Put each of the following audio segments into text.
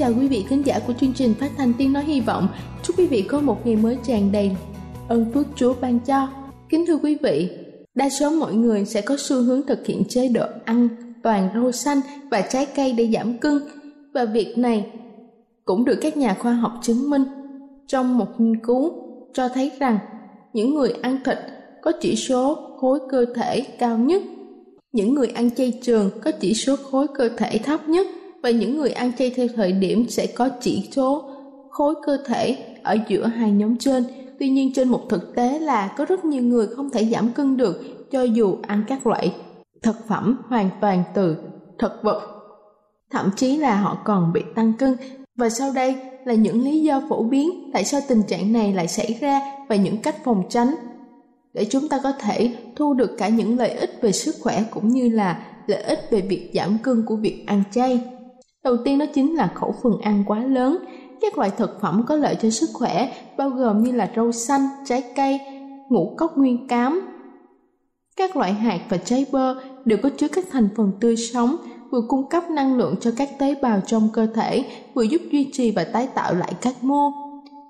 chào quý vị khán giả của chương trình phát thanh tiếng nói hy vọng. Chúc quý vị có một ngày mới tràn đầy ơn phước Chúa ban cho. Kính thưa quý vị, đa số mọi người sẽ có xu hướng thực hiện chế độ ăn toàn rau xanh và trái cây để giảm cân và việc này cũng được các nhà khoa học chứng minh trong một nghiên cứu cho thấy rằng những người ăn thịt có chỉ số khối cơ thể cao nhất những người ăn chay trường có chỉ số khối cơ thể thấp nhất và những người ăn chay theo thời điểm sẽ có chỉ số khối cơ thể ở giữa hai nhóm trên. Tuy nhiên, trên một thực tế là có rất nhiều người không thể giảm cân được, cho dù ăn các loại thực phẩm hoàn toàn từ thực vật. Thậm chí là họ còn bị tăng cân. Và sau đây là những lý do phổ biến tại sao tình trạng này lại xảy ra và những cách phòng tránh để chúng ta có thể thu được cả những lợi ích về sức khỏe cũng như là lợi ích về việc giảm cân của việc ăn chay. Đầu tiên đó chính là khẩu phần ăn quá lớn. Các loại thực phẩm có lợi cho sức khỏe bao gồm như là rau xanh, trái cây, ngũ cốc nguyên cám. Các loại hạt và trái bơ đều có chứa các thành phần tươi sống, vừa cung cấp năng lượng cho các tế bào trong cơ thể, vừa giúp duy trì và tái tạo lại các mô.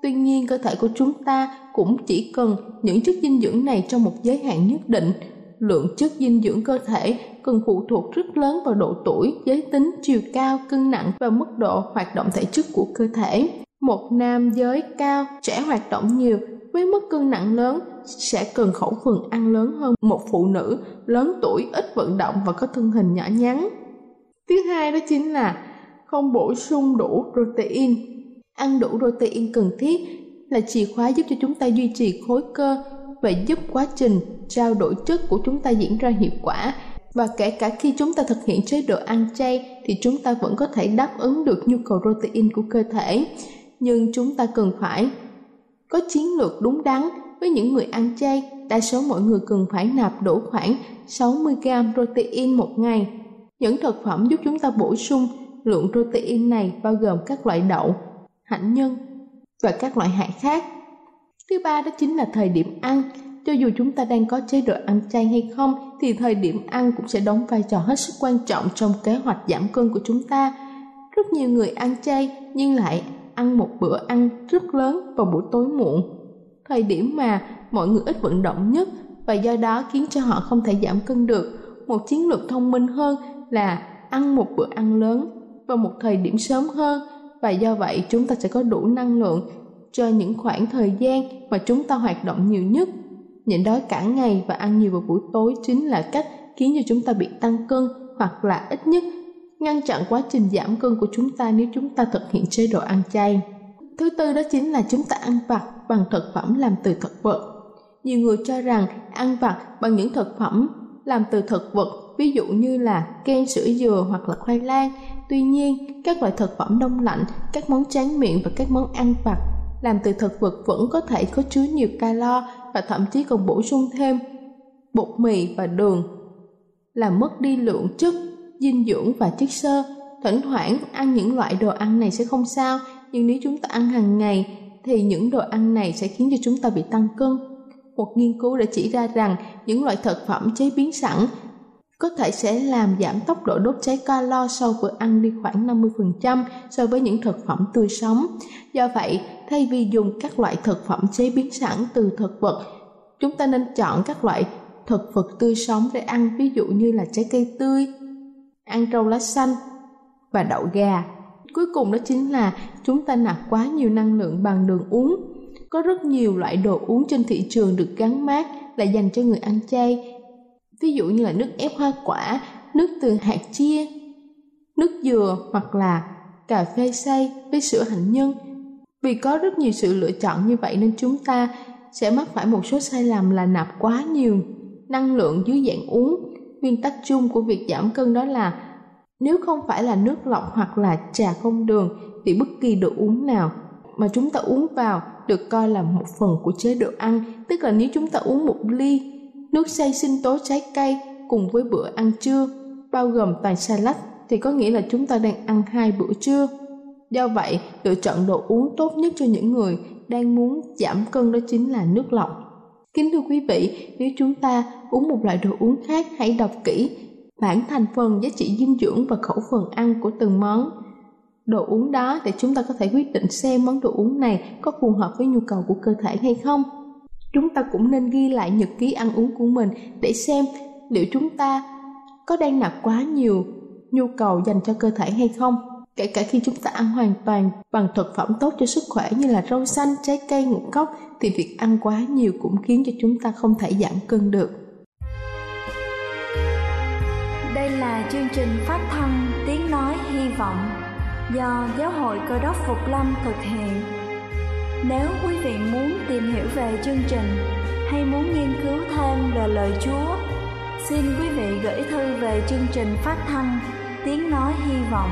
Tuy nhiên, cơ thể của chúng ta cũng chỉ cần những chất dinh dưỡng này trong một giới hạn nhất định. Lượng chất dinh dưỡng cơ thể cần phụ thuộc rất lớn vào độ tuổi, giới tính, chiều cao, cân nặng và mức độ hoạt động thể chất của cơ thể. Một nam giới cao, trẻ hoạt động nhiều với mức cân nặng lớn sẽ cần khẩu phần ăn lớn hơn một phụ nữ lớn tuổi ít vận động và có thân hình nhỏ nhắn. Thứ hai đó chính là không bổ sung đủ protein. Ăn đủ protein cần thiết là chìa khóa giúp cho chúng ta duy trì khối cơ và giúp quá trình trao đổi chất của chúng ta diễn ra hiệu quả. Và kể cả khi chúng ta thực hiện chế độ ăn chay, thì chúng ta vẫn có thể đáp ứng được nhu cầu protein của cơ thể. Nhưng chúng ta cần phải có chiến lược đúng đắn với những người ăn chay. Đa số mọi người cần phải nạp đủ khoảng 60 g protein một ngày. Những thực phẩm giúp chúng ta bổ sung lượng protein này bao gồm các loại đậu, hạnh nhân và các loại hạt khác thứ ba đó chính là thời điểm ăn. Cho dù chúng ta đang có chế độ ăn chay hay không, thì thời điểm ăn cũng sẽ đóng vai trò hết sức quan trọng trong kế hoạch giảm cân của chúng ta. Rất nhiều người ăn chay nhưng lại ăn một bữa ăn rất lớn vào buổi tối muộn. Thời điểm mà mọi người ít vận động nhất và do đó khiến cho họ không thể giảm cân được. Một chiến lược thông minh hơn là ăn một bữa ăn lớn vào một thời điểm sớm hơn và do vậy chúng ta sẽ có đủ năng lượng cho những khoảng thời gian mà chúng ta hoạt động nhiều nhất nhịn đói cả ngày và ăn nhiều vào buổi tối chính là cách khiến cho chúng ta bị tăng cân hoặc là ít nhất ngăn chặn quá trình giảm cân của chúng ta nếu chúng ta thực hiện chế độ ăn chay. Thứ tư đó chính là chúng ta ăn vặt bằng thực phẩm làm từ thực vật. Nhiều người cho rằng ăn vặt bằng những thực phẩm làm từ thực vật, ví dụ như là kem sữa dừa hoặc là khoai lang. Tuy nhiên, các loại thực phẩm đông lạnh, các món tráng miệng và các món ăn vặt làm từ thực vật vẫn có thể có chứa nhiều calo và thậm chí còn bổ sung thêm bột mì và đường. Làm mất đi lượng chất dinh dưỡng và chất xơ. Thỉnh thoảng ăn những loại đồ ăn này sẽ không sao nhưng nếu chúng ta ăn hàng ngày thì những đồ ăn này sẽ khiến cho chúng ta bị tăng cân. Một nghiên cứu đã chỉ ra rằng những loại thực phẩm chế biến sẵn có thể sẽ làm giảm tốc độ đốt cháy calo sau bữa ăn đi khoảng 50% so với những thực phẩm tươi sống. Do vậy, thay vì dùng các loại thực phẩm chế biến sẵn từ thực vật, chúng ta nên chọn các loại thực vật tươi sống để ăn, ví dụ như là trái cây tươi, ăn rau lá xanh và đậu gà. Cuối cùng đó chính là chúng ta nạp quá nhiều năng lượng bằng đường uống. Có rất nhiều loại đồ uống trên thị trường được gắn mát là dành cho người ăn chay ví dụ như là nước ép hoa quả, nước từ hạt chia, nước dừa hoặc là cà phê xay với sữa hạnh nhân. Vì có rất nhiều sự lựa chọn như vậy nên chúng ta sẽ mắc phải một số sai lầm là nạp quá nhiều năng lượng dưới dạng uống. Nguyên tắc chung của việc giảm cân đó là nếu không phải là nước lọc hoặc là trà không đường thì bất kỳ đồ uống nào mà chúng ta uống vào được coi là một phần của chế độ ăn, tức là nếu chúng ta uống một ly nước xay sinh tố trái cây cùng với bữa ăn trưa, bao gồm toàn salad thì có nghĩa là chúng ta đang ăn hai bữa trưa. Do vậy, lựa chọn đồ uống tốt nhất cho những người đang muốn giảm cân đó chính là nước lọc. Kính thưa quý vị, nếu chúng ta uống một loại đồ uống khác, hãy đọc kỹ bảng thành phần, giá trị dinh dưỡng và khẩu phần ăn của từng món. Đồ uống đó để chúng ta có thể quyết định xem món đồ uống này có phù hợp với nhu cầu của cơ thể hay không. Chúng ta cũng nên ghi lại nhật ký ăn uống của mình để xem liệu chúng ta có đang nạp quá nhiều nhu cầu dành cho cơ thể hay không kể cả khi chúng ta ăn hoàn toàn bằng thực phẩm tốt cho sức khỏe như là rau xanh trái cây ngũ cốc thì việc ăn quá nhiều cũng khiến cho chúng ta không thể giảm cân được. Đây là chương trình phát thanh tiếng nói hy vọng do giáo hội cơ đốc phục lâm thực hiện. Nếu quý vị muốn tìm hiểu về chương trình hay muốn nghiên cứu thêm về lời Chúa, xin quý vị gửi thư về chương trình phát thanh Tiếng Nói Hy Vọng,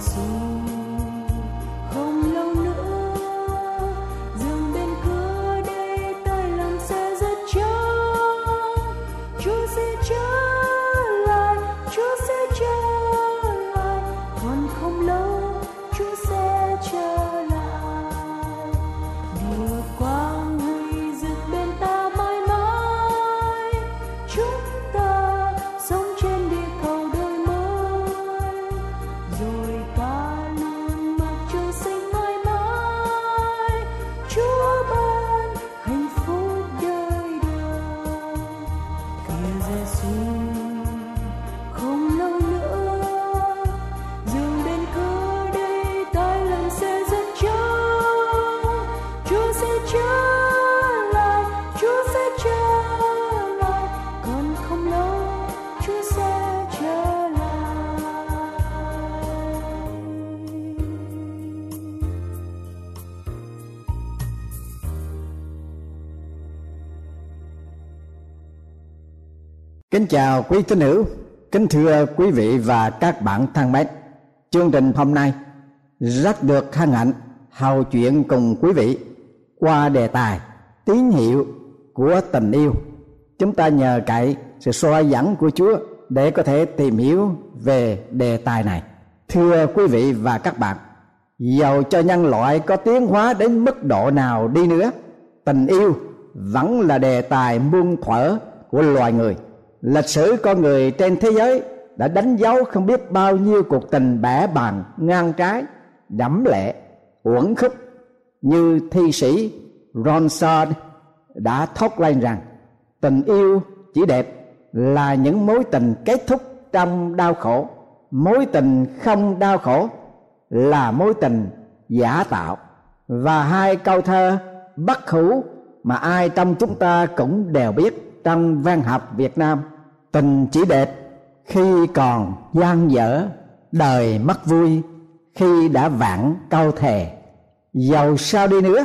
soon. Kính chào quý tín hữu, kính thưa quý vị và các bạn thân mến. Chương trình hôm nay rất được hân hạnh hầu chuyện cùng quý vị qua đề tài tín hiệu của tình yêu. Chúng ta nhờ cậy sự soi dẫn của Chúa để có thể tìm hiểu về đề tài này. Thưa quý vị và các bạn, dầu cho nhân loại có tiến hóa đến mức độ nào đi nữa, tình yêu vẫn là đề tài muôn thuở của loài người lịch sử con người trên thế giới đã đánh dấu không biết bao nhiêu cuộc tình bẻ bàn ngang trái, đẫm lệ, uẩn khúc như thi sĩ Ronsard đã thốt lên rằng, tình yêu chỉ đẹp là những mối tình kết thúc trong đau khổ. Mối tình không đau khổ là mối tình giả tạo. Và hai câu thơ bất hủ mà ai trong chúng ta cũng đều biết trong văn học Việt Nam, tình chỉ đẹp khi còn gian dở, đời mất vui khi đã vạn câu thề. Giàu sao đi nữa,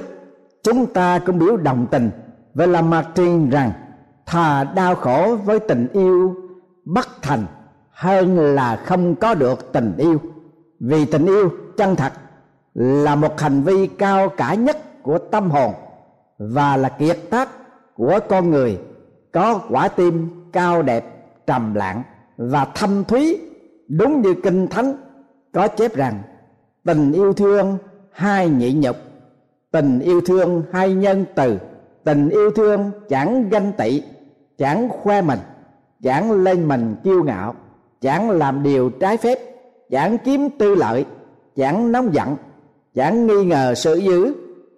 chúng ta cũng biểu đồng tình với Lamartine rằng thà đau khổ với tình yêu, bất thành hơn là không có được tình yêu. Vì tình yêu, chân thật, là một hành vi cao cả nhất của tâm hồn và là kiệt tác của con người có quả tim cao đẹp, trầm lặng và thâm thúy, đúng như kinh thánh có chép rằng, tình yêu thương hai nhị nhục, tình yêu thương hai nhân từ, tình yêu thương chẳng ganh tị, chẳng khoe mình, chẳng lên mình kiêu ngạo, chẳng làm điều trái phép, chẳng kiếm tư lợi, chẳng nóng giận, chẳng nghi ngờ sự dữ,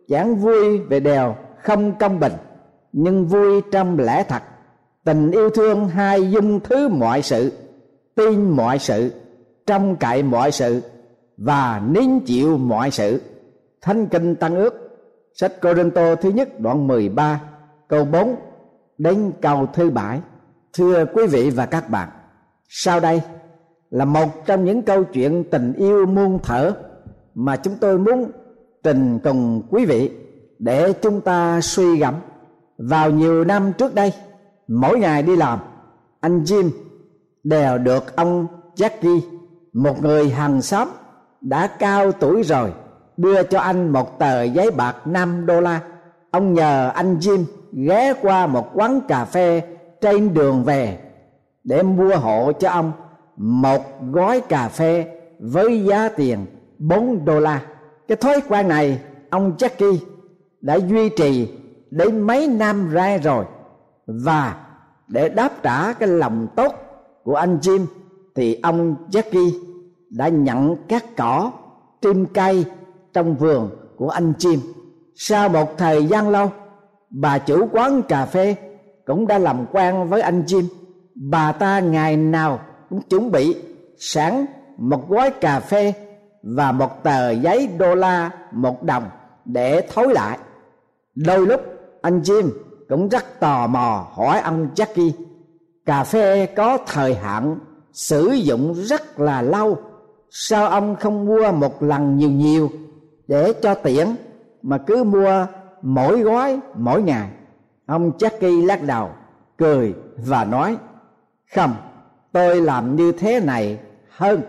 chẳng vui về đèo không công bình nhưng vui trong lẽ thật. Tình yêu thương hai dung thứ mọi sự, tin mọi sự, trông cậy mọi sự và nín chịu mọi sự. Thánh kinh tăng ước, sách cô tô thứ nhất đoạn 13 câu 4 đến câu thứ bảy. Thưa quý vị và các bạn, sau đây là một trong những câu chuyện tình yêu muôn thở mà chúng tôi muốn trình cùng quý vị để chúng ta suy gẫm vào nhiều năm trước đây, mỗi ngày đi làm, anh Jim đều được ông Jackie, một người hàng xóm đã cao tuổi rồi, đưa cho anh một tờ giấy bạc 5 đô la. Ông nhờ anh Jim ghé qua một quán cà phê trên đường về để mua hộ cho ông một gói cà phê với giá tiền 4 đô la. Cái thói quen này, ông Jackie đã duy trì đến mấy năm ra rồi. Và để đáp trả cái lòng tốt của anh Jim, thì ông Jackie đã nhận các cỏ, tim cây trong vườn của anh Jim. Sau một thời gian lâu, bà chủ quán cà phê cũng đã làm quen với anh Jim. Bà ta ngày nào cũng chuẩn bị sẵn một gói cà phê và một tờ giấy đô la một đồng để thối lại. Đôi lúc anh Jim cũng rất tò mò hỏi ông Jackie, cà phê có thời hạn sử dụng rất là lâu, sao ông không mua một lần nhiều nhiều để cho tiện mà cứ mua mỗi gói mỗi ngày? Ông Jackie lắc đầu, cười và nói, không, tôi làm như thế này hơn,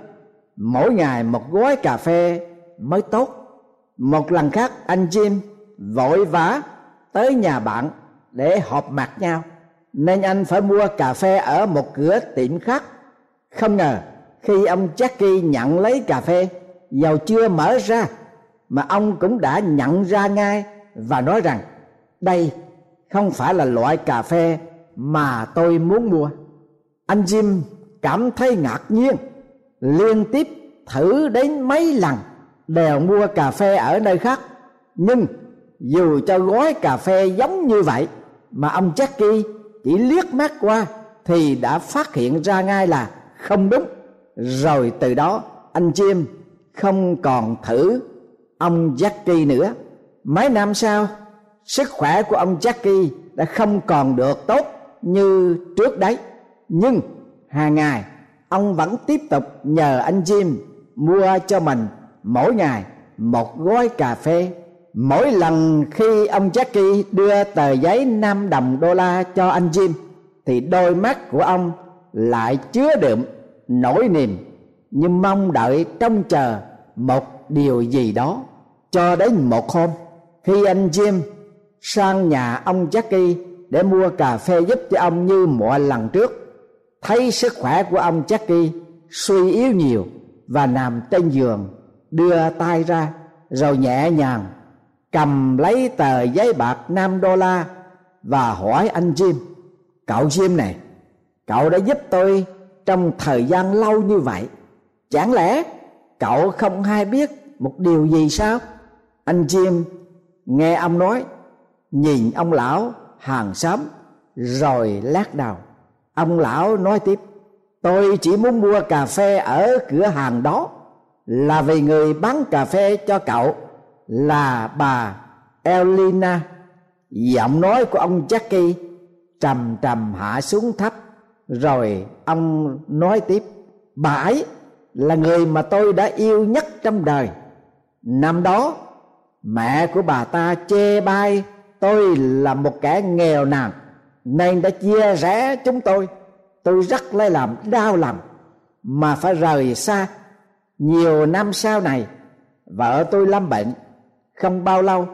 mỗi ngày một gói cà phê mới tốt. Một lần khác, anh Jim vội vã tới nhà bạn để họp mặt nhau. Nên anh phải mua cà phê ở một cửa tiệm khác. Không ngờ khi ông Jackie nhận lấy cà phê, dầu chưa mở ra, mà ông cũng đã nhận ra ngay và nói rằng, đây không phải là loại cà phê mà tôi muốn mua. Anh Jim cảm thấy ngạc nhiên, liên tiếp thử đến mấy lần đều mua cà phê ở nơi khác, nhưng dù cho gói cà phê giống như vậy, mà ông Jackie chỉ liếc mắt qua thì đã phát hiện ra ngay là không đúng. Rồi từ đó, anh Jim không còn thử ông Jackie nữa. Mấy năm sau, sức khỏe của ông Jackie đã không còn được tốt như trước đấy. Nhưng hàng ngày, ông vẫn tiếp tục nhờ anh Jim mua cho mình mỗi ngày một gói cà phê mỗi lần khi ông Jackie đưa tờ giấy 5 đồng đô la cho anh Jim, thì đôi mắt của ông lại chứa đựng nỗi niềm như mong đợi trông chờ một điều gì đó. Cho đến một hôm, khi anh Jim sang nhà ông Jackie để mua cà phê giúp cho ông như mọi lần trước, thấy sức khỏe của ông Jackie suy yếu nhiều và nằm trên giường, đưa tay ra rồi nhẹ nhàng cầm lấy tờ giấy bạc 5 đô la và hỏi anh Jim, cậu Jim này, cậu đã giúp tôi trong thời gian lâu như vậy, chẳng lẽ cậu không hay biết một điều gì sao? Anh Jim nghe ông nói, nhìn ông lão hàng xóm rồi lát đầu. Ông lão nói tiếp, tôi chỉ muốn mua cà phê ở cửa hàng đó, là vì người bán cà phê cho cậu là bà Elina. Giọng nói của ông Jackie trầm trầm hạ xuống thấp, rồi ông nói tiếp, bà ấy là người mà tôi đã yêu nhất trong đời. Năm đó, mẹ của bà ta chê bai tôi là một kẻ nghèo nàn, nên đã chia rẽ chúng tôi. Tôi rất lấy làm đau lòng mà phải rời xa nhiều năm sau này. Vợ tôi lâm bệnh không bao lâu,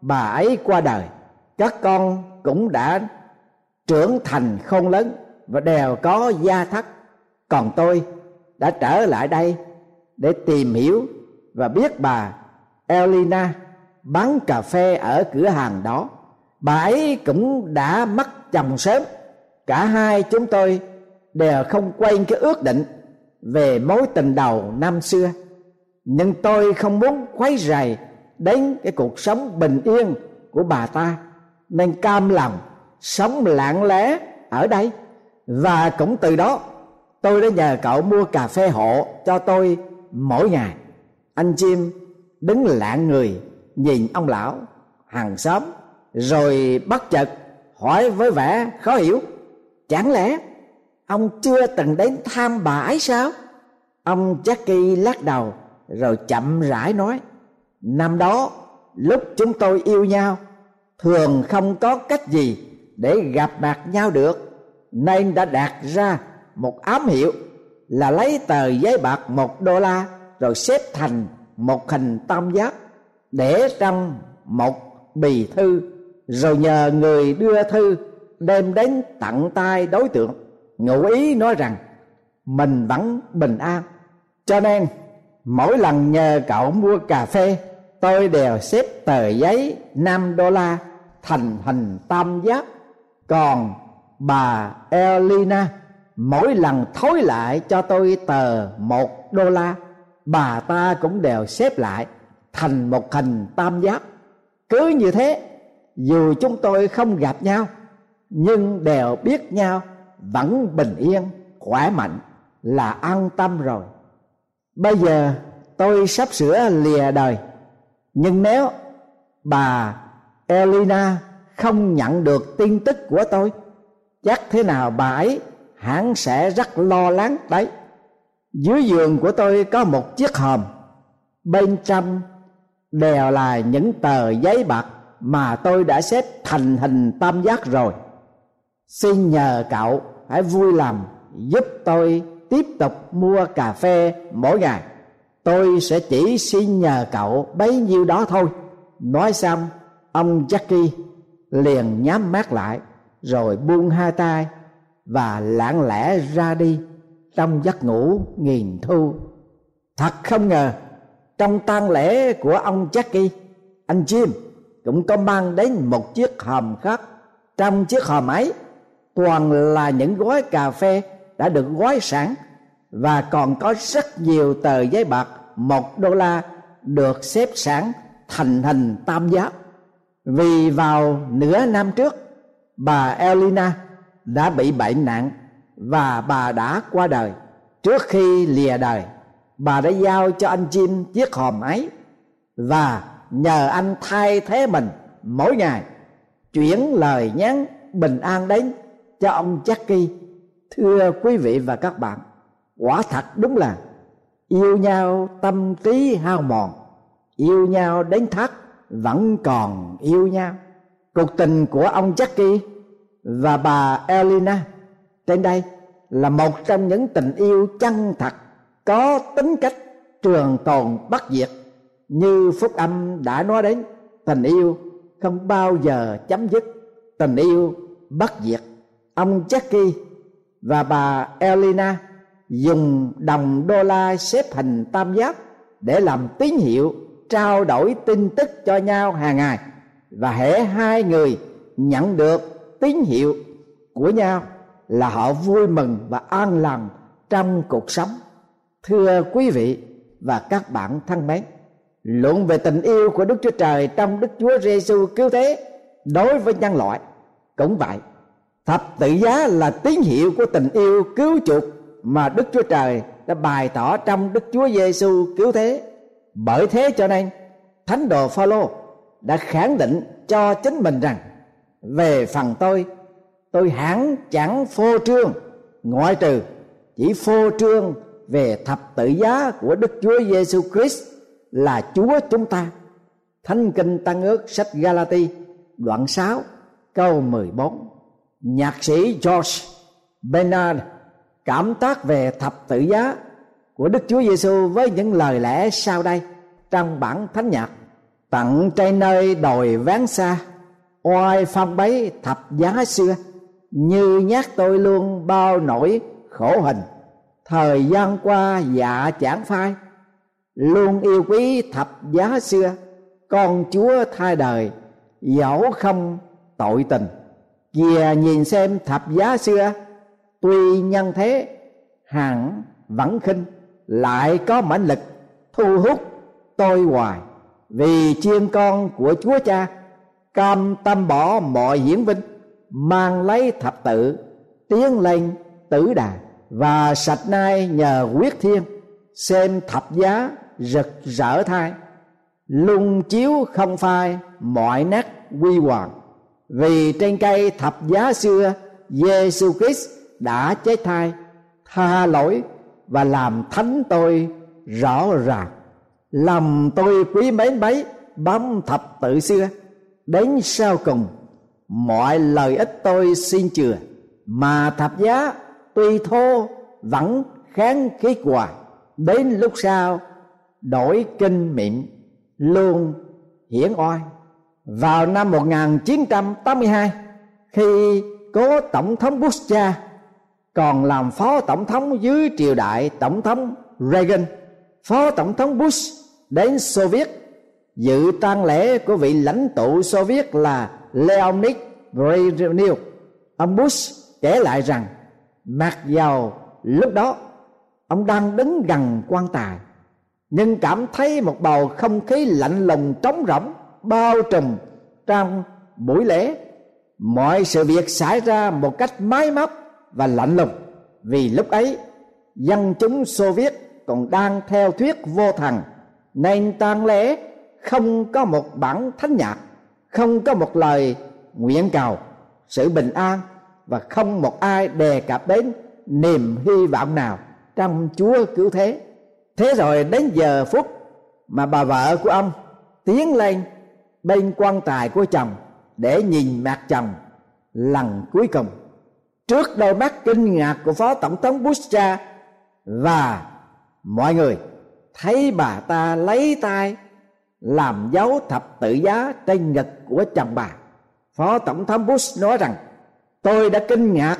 bà ấy qua đời. Các con cũng đã trưởng thành khôn lớn và đều có gia thất. Còn tôi đã trở lại đây để tìm hiểu và biết bà Elina bán cà phê ở cửa hàng đó. Bà ấy cũng đã mất chồng sớm. Cả hai chúng tôi đều không quên cái ước định về mối tình đầu năm xưa. Nhưng tôi không muốn quấy rầy đến cái cuộc sống bình yên của bà ta, nên cam lòng sống lặng lẽ ở đây. Và cũng từ đó, tôi đã nhờ cậu mua cà phê hộ cho tôi mỗi ngày. Anh chim đứng lạng người nhìn ông lão hàng xóm, rồi bất chợt hỏi với vẻ khó hiểu, chẳng lẽ ông chưa từng đến thăm bà ấy sao? Ông Jackie lắc đầu, rồi chậm rãi nói năm đó, lúc chúng tôi yêu nhau, thường không có cách gì để gặp mặt nhau được, nên đã đặt ra một ám hiệu là lấy tờ giấy bạc một đô la rồi xếp thành một hình tam giác để trong một bì thư, rồi nhờ người đưa thư đem đến tận tay đối tượng, ngụ ý nói rằng mình vẫn bình an. Cho nên mỗi lần nhờ cậu mua cà phê, tôi đều xếp tờ giấy 5 đô la thành hình tam giác. Còn bà Elina, mỗi lần thối lại cho tôi tờ một đô la, bà ta cũng đều xếp lại thành một hình tam giác. Cứ như thế, dù chúng tôi không gặp nhau, nhưng đều biết nhau, vẫn bình yên, khỏe mạnh, là an tâm rồi bây giờ tôi sắp sửa lìa đời. Nhưng nếu bà elina không nhận được tin tức của tôi, chắc thế nào bà ấy hẳn sẽ rất lo lắng đấy. Dưới giường của tôi có một chiếc hòm. Bên trong đều là những tờ giấy bạc mà tôi đã xếp thành hình tam giác rồi. Xin nhờ cậu hãy vui lòng giúp tôi tiếp tục mua cà phê mỗi ngày. Tôi sẽ chỉ xin nhờ cậu bấy nhiêu đó thôi. Nói xong, ông Jackie liền nhắm mắt lại, rồi buông hai tay và lặng lẽ ra đi trong giấc ngủ nghìn thu. Thật không ngờ, trong tang lễ của ông Jackie, anh Jim cũng có mang đến một chiếc hòm khác. Trong chiếc hòm ấy, toàn là những gói cà phê đã được gói sẵn và còn có rất nhiều tờ giấy bạc một đô la được xếp sẵn thành hình tam giác. Vì vào nửa năm trước, bà Elina đã bị bệnh nặng và bà đã qua đời. Trước khi lìa đời, bà đã giao cho anh chim chiếc hòm ấy và nhờ anh thay thế mình mỗi ngày, chuyển lời nhắn bình an đến cho ông Jackie thưa quý vị và các bạn, quả thật đúng là yêu nhau tâm trí hao mòn, yêu nhau đến thắt vẫn còn yêu nhau. Cuộc tình của ông Jackie và bà Elena trên đây là một trong những tình yêu chân thật có tính cách trường tồn bất diệt. Như phúc âm đã nói đến, tình yêu không bao giờ chấm dứt, tình yêu bất diệt. Ông Jackie và bà Elena dùng đồng đô la xếp hình tam giác để làm tín hiệu trao đổi tin tức cho nhau hàng ngày. Và hễ hai người nhận được tín hiệu của nhau là họ vui mừng và an lòng trong cuộc sống. Thưa quý vị và các bạn thân mến, luận về tình yêu của đức chúa trời trong đức chúa giêsu cứu thế đối với nhân loại cũng vậy thập tự giá là tín hiệu của tình yêu cứu chuộc mà đức chúa trời đã bày tỏ trong đức chúa giêsu cứu thế bởi thế cho nên, thánh đồ phaolô đã khẳng định cho chính mình rằng, về phần tôi tôi hẳn chẳng phô trương, ngoại trừ chỉ phô trương về thập tự giá của Đức Chúa Giêsu Christ là Chúa chúng ta. Thánh kinh Tăng ước sách Galati đoạn 6 câu 14. Nhạc sĩ George Bernard cảm tác về thập tự giá của Đức Chúa Giêsu với những lời lẽ sau đây trong bản thánh nhạc. Tận trên nơi đồi ván xa, oai phong bấy thập giá xưa, như nhắc tôi luôn bao nỗi khổ hình. Thời gian qua dạ chẳng phai, luôn yêu quý thập giá xưa. Con chúa thay đời, dẫu không tội tình kìa, nhìn xem thập giá xưa, tuy nhân thế, hẳn vẫn khinh, lại có mãnh lực, thu hút tôi hoài. Vì chiên con của chúa cha, cam tâm bỏ mọi hiển vinh, mang lấy thập tự, tiến lên tử đà. Và sạch nay nhờ quyết thiên, xem thập giá rực rỡ thai lung chiếu không phai mọi nát quy hoàng vì trên cây thập giá xưa Giêsu Christ đã chết thai tha lỗi và làm thánh tôi rõ ràng. Lòng tôi quý mến bấy bám thập tự xưa. Đến sau cùng, mọi lời ích tôi xin chừa, mà thập giá tuy thô vẫn kháng khí quà. Đến lúc sau, đổi kinh miệng, luôn hiển oai vào năm 1982 khi cố tổng thống Bush cha còn làm phó tổng thống dưới triều đại tổng thống Reagan, phó tổng thống Bush đến Xô Viết dự tang lễ của vị lãnh tụ Xô Viết là Leonid Brezhnev ông Bush kể lại rằng, mặc dầu lúc đó ông đang đứng gần quan tài, nhưng cảm thấy một bầu không khí lạnh lùng trống rỗng bao trùm trong buổi lễ mọi sự việc xảy ra một cách máy móc và lạnh lùng vì lúc ấy, dân chúng Xô Viết còn đang theo thuyết vô thần, nên tang lễ không có một bản thánh nhạc, không có một lời nguyện cầu, sự bình an và không một ai đề cập đến niềm hy vọng nào trong Chúa cứu thế. Thế rồi đến giờ phút mà bà vợ của ông tiến lên bên quan tài của chồng để nhìn mặt chồng lần cuối cùng. Trước đôi mắt kinh ngạc của phó tổng thống Bush cha và mọi người thấy bà ta lấy tay làm dấu thập tự giá trên ngực của chồng bà. Phó tổng thống Bush nói rằng, tôi đã kinh ngạc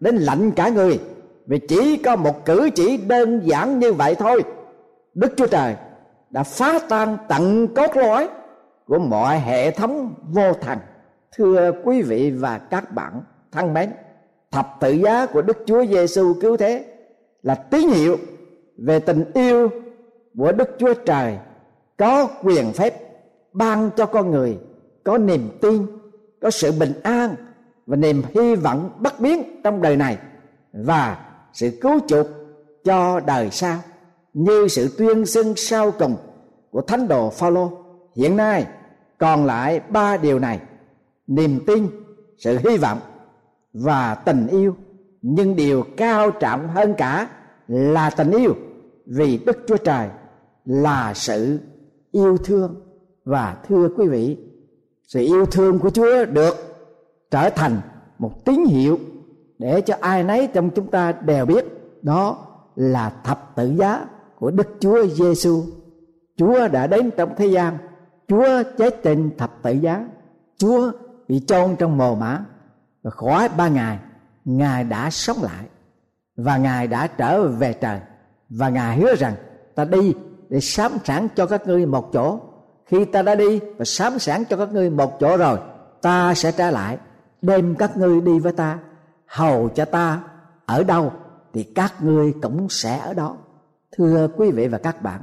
đến lạnh cả người vì chỉ có một cử chỉ đơn giản như vậy thôi. Đức chúa trời đã phá tan tận cốt lõi của mọi hệ thống vô thần. Thưa quý vị và các bạn, thân mến, thập tự giá của đức chúa giêsu cứu thế là tín hiệu về tình yêu của đức chúa trời có quyền phép ban cho con người có niềm tin, có sự bình an và niềm hy vọng bất biến trong đời này và sự cứu chuộc cho đời sau, như sự tuyên xưng sau cùng của thánh đồ Phaolô hiện nay còn lại ba điều này niềm tin sự hy vọng và tình yêu nhưng điều cao trọng hơn cả là tình yêu vì đức chúa trời là sự yêu thương và thưa quý vị sự yêu thương của chúa được trở thành một tín hiệu để cho ai nấy trong chúng ta đều biết đó là thập tự giá của Đức Chúa Giêsu. Chúa đã đến trong thế gian, Chúa chết trên thập tự giá, Chúa bị chôn trong mồ mã và khỏi ba ngày Ngài đã sống lại. Và Ngài đã trở về trời. Và Ngài hứa rằng ta đi để sám sẵn cho các ngươi một chỗ. Khi ta đã đi và sám sẵn cho các ngươi một chỗ rồi ta sẽ trả lại đem các ngươi đi với ta. Hầu cho ta ở đâu thì các ngươi cũng sẽ ở đó. Thưa quý vị và các bạn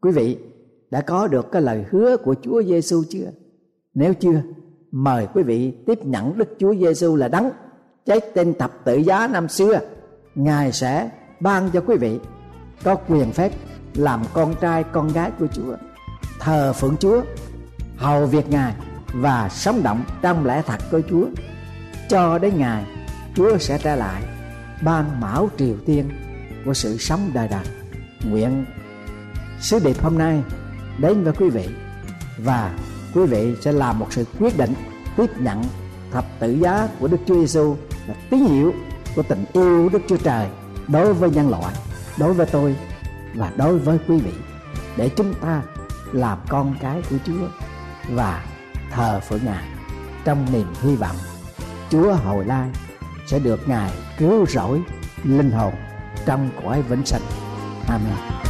quý vị đã có được cái lời hứa của Chúa Giêsu chưa? Nếu chưa, mời quý vị tiếp nhận Đức Chúa Giêsu là đấng chết trên thập tự giá năm xưa. Ngài sẽ ban cho quý vị có quyền phép làm con trai, con gái của Chúa, thờ phượng Chúa, hầu việc ngài và sống động trong lẽ thật của Chúa. Cho đến ngày Chúa sẽ trả lại, ban mão triều tiên của sự sống đời đời. Nguyện sứ điệp hôm nay đến với quý vị và quý vị sẽ làm một sự quyết định tiếp nhận thập tự giá của Đức Chúa Giêsu là tín hiệu của tình yêu Đức Chúa Trời đối với nhân loại, đối với tôi và đối với quý vị để chúng ta làm con cái của Chúa và thờ phượng Ngài trong niềm hy vọng Chúa hồi lai sẽ được Ngài cứu rỗi linh hồn trong cõi vĩnh sinh. Amen.